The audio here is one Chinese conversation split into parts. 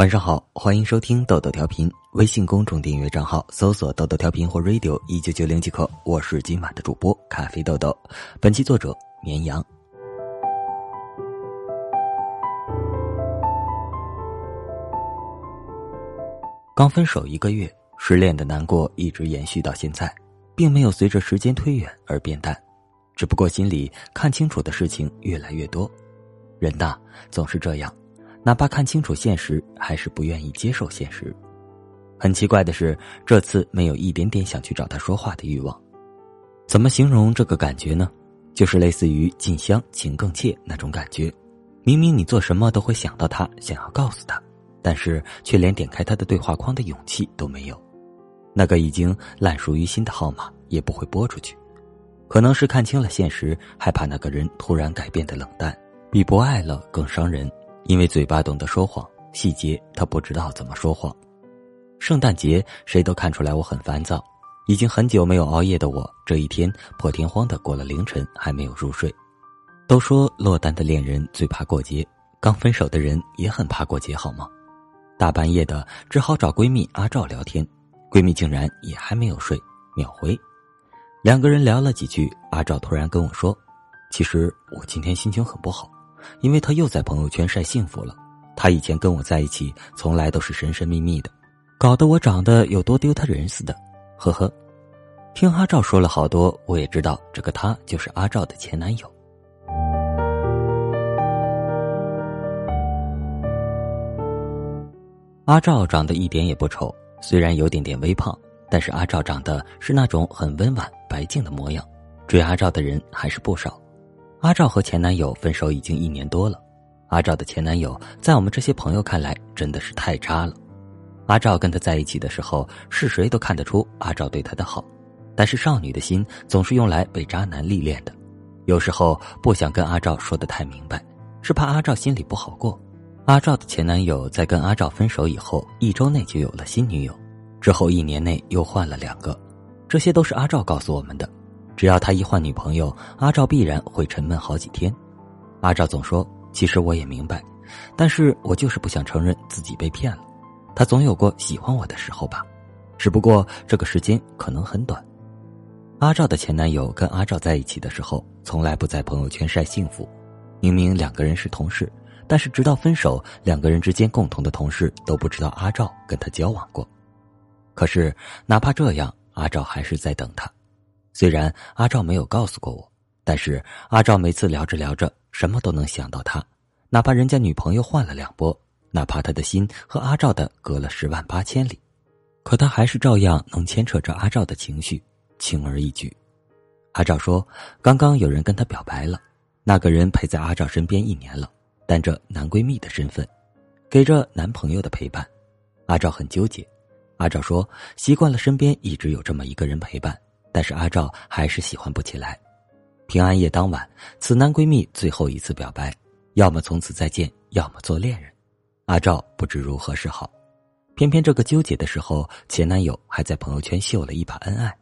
晚上好，欢迎收听豆豆调频。微信公众订阅账号搜索“豆豆调频”或 “radio 一九九零”即可。我是今晚的主播咖啡豆豆。本期作者绵羊。刚分手一个月，失恋的难过一直延续到现在，并没有随着时间推远而变淡，只不过心里看清楚的事情越来越多。人呐，总是这样。哪怕看清楚现实，还是不愿意接受现实。很奇怪的是，这次没有一点点想去找他说话的欲望。怎么形容这个感觉呢？就是类似于“近乡情更怯”那种感觉。明明你做什么都会想到他，想要告诉他，但是却连点开他的对话框的勇气都没有。那个已经烂熟于心的号码也不会拨出去。可能是看清了现实，害怕那个人突然改变的冷淡，比不爱了更伤人。因为嘴巴懂得说谎，细节他不知道怎么说谎。圣诞节谁都看出来我很烦躁，已经很久没有熬夜的我，这一天破天荒的过了凌晨还没有入睡。都说落单的恋人最怕过节，刚分手的人也很怕过节，好吗？大半夜的只好找闺蜜阿赵聊天，闺蜜竟然也还没有睡，秒回。两个人聊了几句，阿赵突然跟我说：“其实我今天心情很不好。”因为他又在朋友圈晒幸福了，他以前跟我在一起从来都是神神秘秘的，搞得我长得有多丢他人似的，呵呵。听阿赵说了好多，我也知道这个他就是阿赵的前男友。阿赵长得一点也不丑，虽然有点点微胖，但是阿赵长得是那种很温婉白净的模样，追阿赵的人还是不少。阿赵和前男友分手已经一年多了，阿赵的前男友在我们这些朋友看来真的是太渣了。阿赵跟他在一起的时候，是谁都看得出阿赵对他的好，但是少女的心总是用来被渣男历练的，有时候不想跟阿赵说的太明白，是怕阿赵心里不好过。阿赵的前男友在跟阿赵分手以后一周内就有了新女友，之后一年内又换了两个，这些都是阿赵告诉我们的。只要他一换女朋友，阿赵必然会沉闷好几天。阿赵总说：“其实我也明白，但是我就是不想承认自己被骗了。他总有过喜欢我的时候吧，只不过这个时间可能很短。”阿赵的前男友跟阿赵在一起的时候，从来不在朋友圈晒幸福。明明两个人是同事，但是直到分手，两个人之间共同的同事都不知道阿赵跟他交往过。可是哪怕这样，阿赵还是在等他。虽然阿赵没有告诉过我，但是阿赵每次聊着聊着，什么都能想到他。哪怕人家女朋友换了两波，哪怕他的心和阿赵的隔了十万八千里，可他还是照样能牵扯着阿赵的情绪，轻而易举。阿赵说，刚刚有人跟他表白了，那个人陪在阿赵身边一年了，担着男闺蜜的身份，给着男朋友的陪伴。阿赵很纠结。阿赵说，习惯了身边一直有这么一个人陪伴。但是阿赵还是喜欢不起来。平安夜当晚，此男闺蜜最后一次表白，要么从此再见，要么做恋人。阿赵不知如何是好。偏偏这个纠结的时候，前男友还在朋友圈秀了一把恩爱。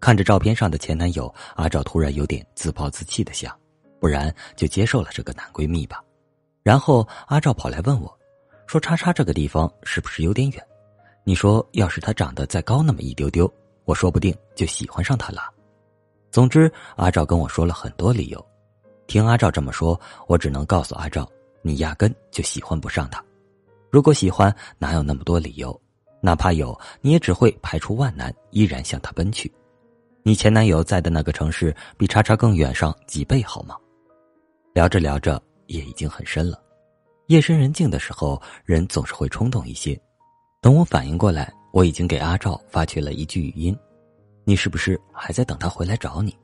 看着照片上的前男友，阿赵突然有点自暴自弃的想，不然就接受了这个男闺蜜吧。然后阿赵跑来问我，说：“叉叉这个地方是不是有点远？你说要是他长得再高那么一丢丢？”我说不定就喜欢上他了。总之，阿赵跟我说了很多理由。听阿赵这么说，我只能告诉阿赵：你压根就喜欢不上他。如果喜欢，哪有那么多理由？哪怕有，你也只会排除万难，依然向他奔去。你前男友在的那个城市比叉叉更远上几倍，好吗？聊着聊着，夜已经很深了。夜深人静的时候，人总是会冲动一些。等我反应过来。我已经给阿赵发去了一句语音，你是不是还在等他回来找你？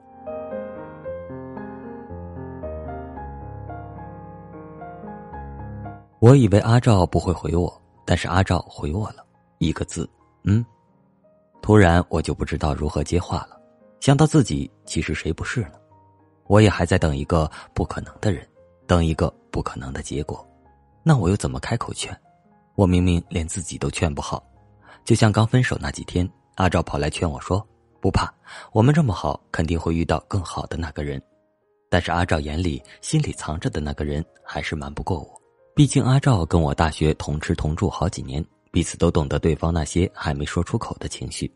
我以为阿赵不会回我，但是阿赵回我了一个字，嗯。突然我就不知道如何接话了，想到自己其实谁不是呢？我也还在等一个不可能的人，等一个不可能的结果，那我又怎么开口劝？我明明连自己都劝不好。就像刚分手那几天，阿赵跑来劝我说：“不怕，我们这么好，肯定会遇到更好的那个人。”但是阿赵眼里、心里藏着的那个人还是瞒不过我。毕竟阿照跟我大学同吃同住好几年，彼此都懂得对方那些还没说出口的情绪。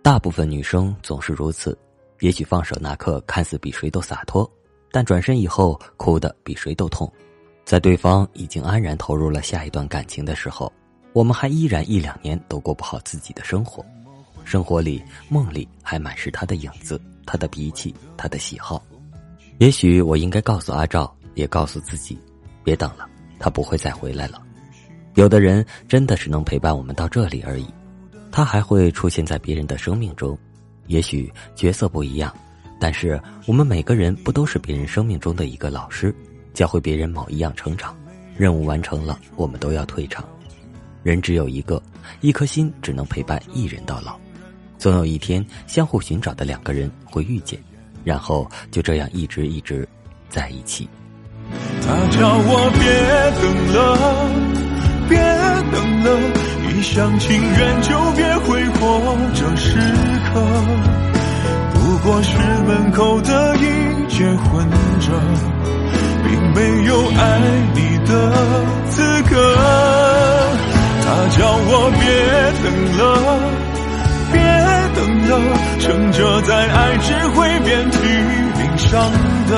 大部分女生总是如此，也许放手那刻看似比谁都洒脱，但转身以后哭得比谁都痛。在对方已经安然投入了下一段感情的时候，我们还依然一两年都过不好自己的生活。生活里、梦里还满是他的影子，他的脾气，他的喜好。也许我应该告诉阿照，也告诉自己，别等了。他不会再回来了。有的人真的是能陪伴我们到这里而已，他还会出现在别人的生命中，也许角色不一样，但是我们每个人不都是别人生命中的一个老师，教会别人某一样成长。任务完成了，我们都要退场。人只有一个，一颗心只能陪伴一人到老。总有一天，相互寻找的两个人会遇见，然后就这样一直一直在一起。他叫我别等了，别等了，一厢情愿就别挥霍这时刻。不过是门口的一结婚证，并没有爱你的资格。他叫我别等了，别等了，撑着在爱只会遍体鳞伤的。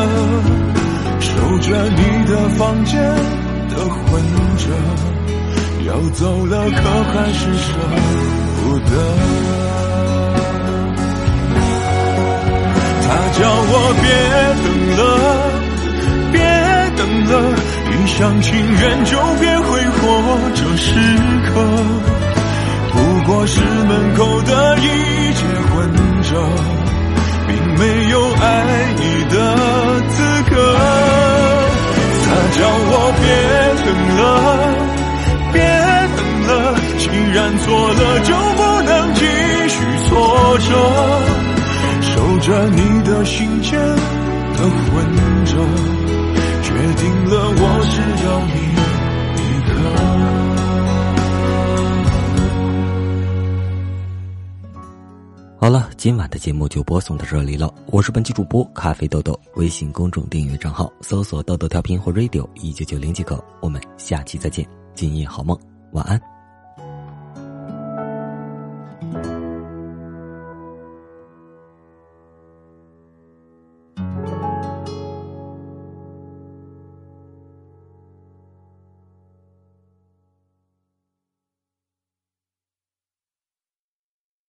守着你的房间的混着，要走了可还是舍不得？他叫我别等了，别等了，一厢情愿就别回我这时刻。不过是门口的一结婚证，并没有爱你的资格。他叫我别等了，别等了。既然错了，就不能继续错着。守着你的心间的魂着，决定了我只要你。好了，今晚的节目就播送到这里了。我是本期主播咖啡豆豆，微信公众订阅账号搜索“豆豆调频”或 “radio 一九九零”即可。我们下期再见，今夜好梦，晚安。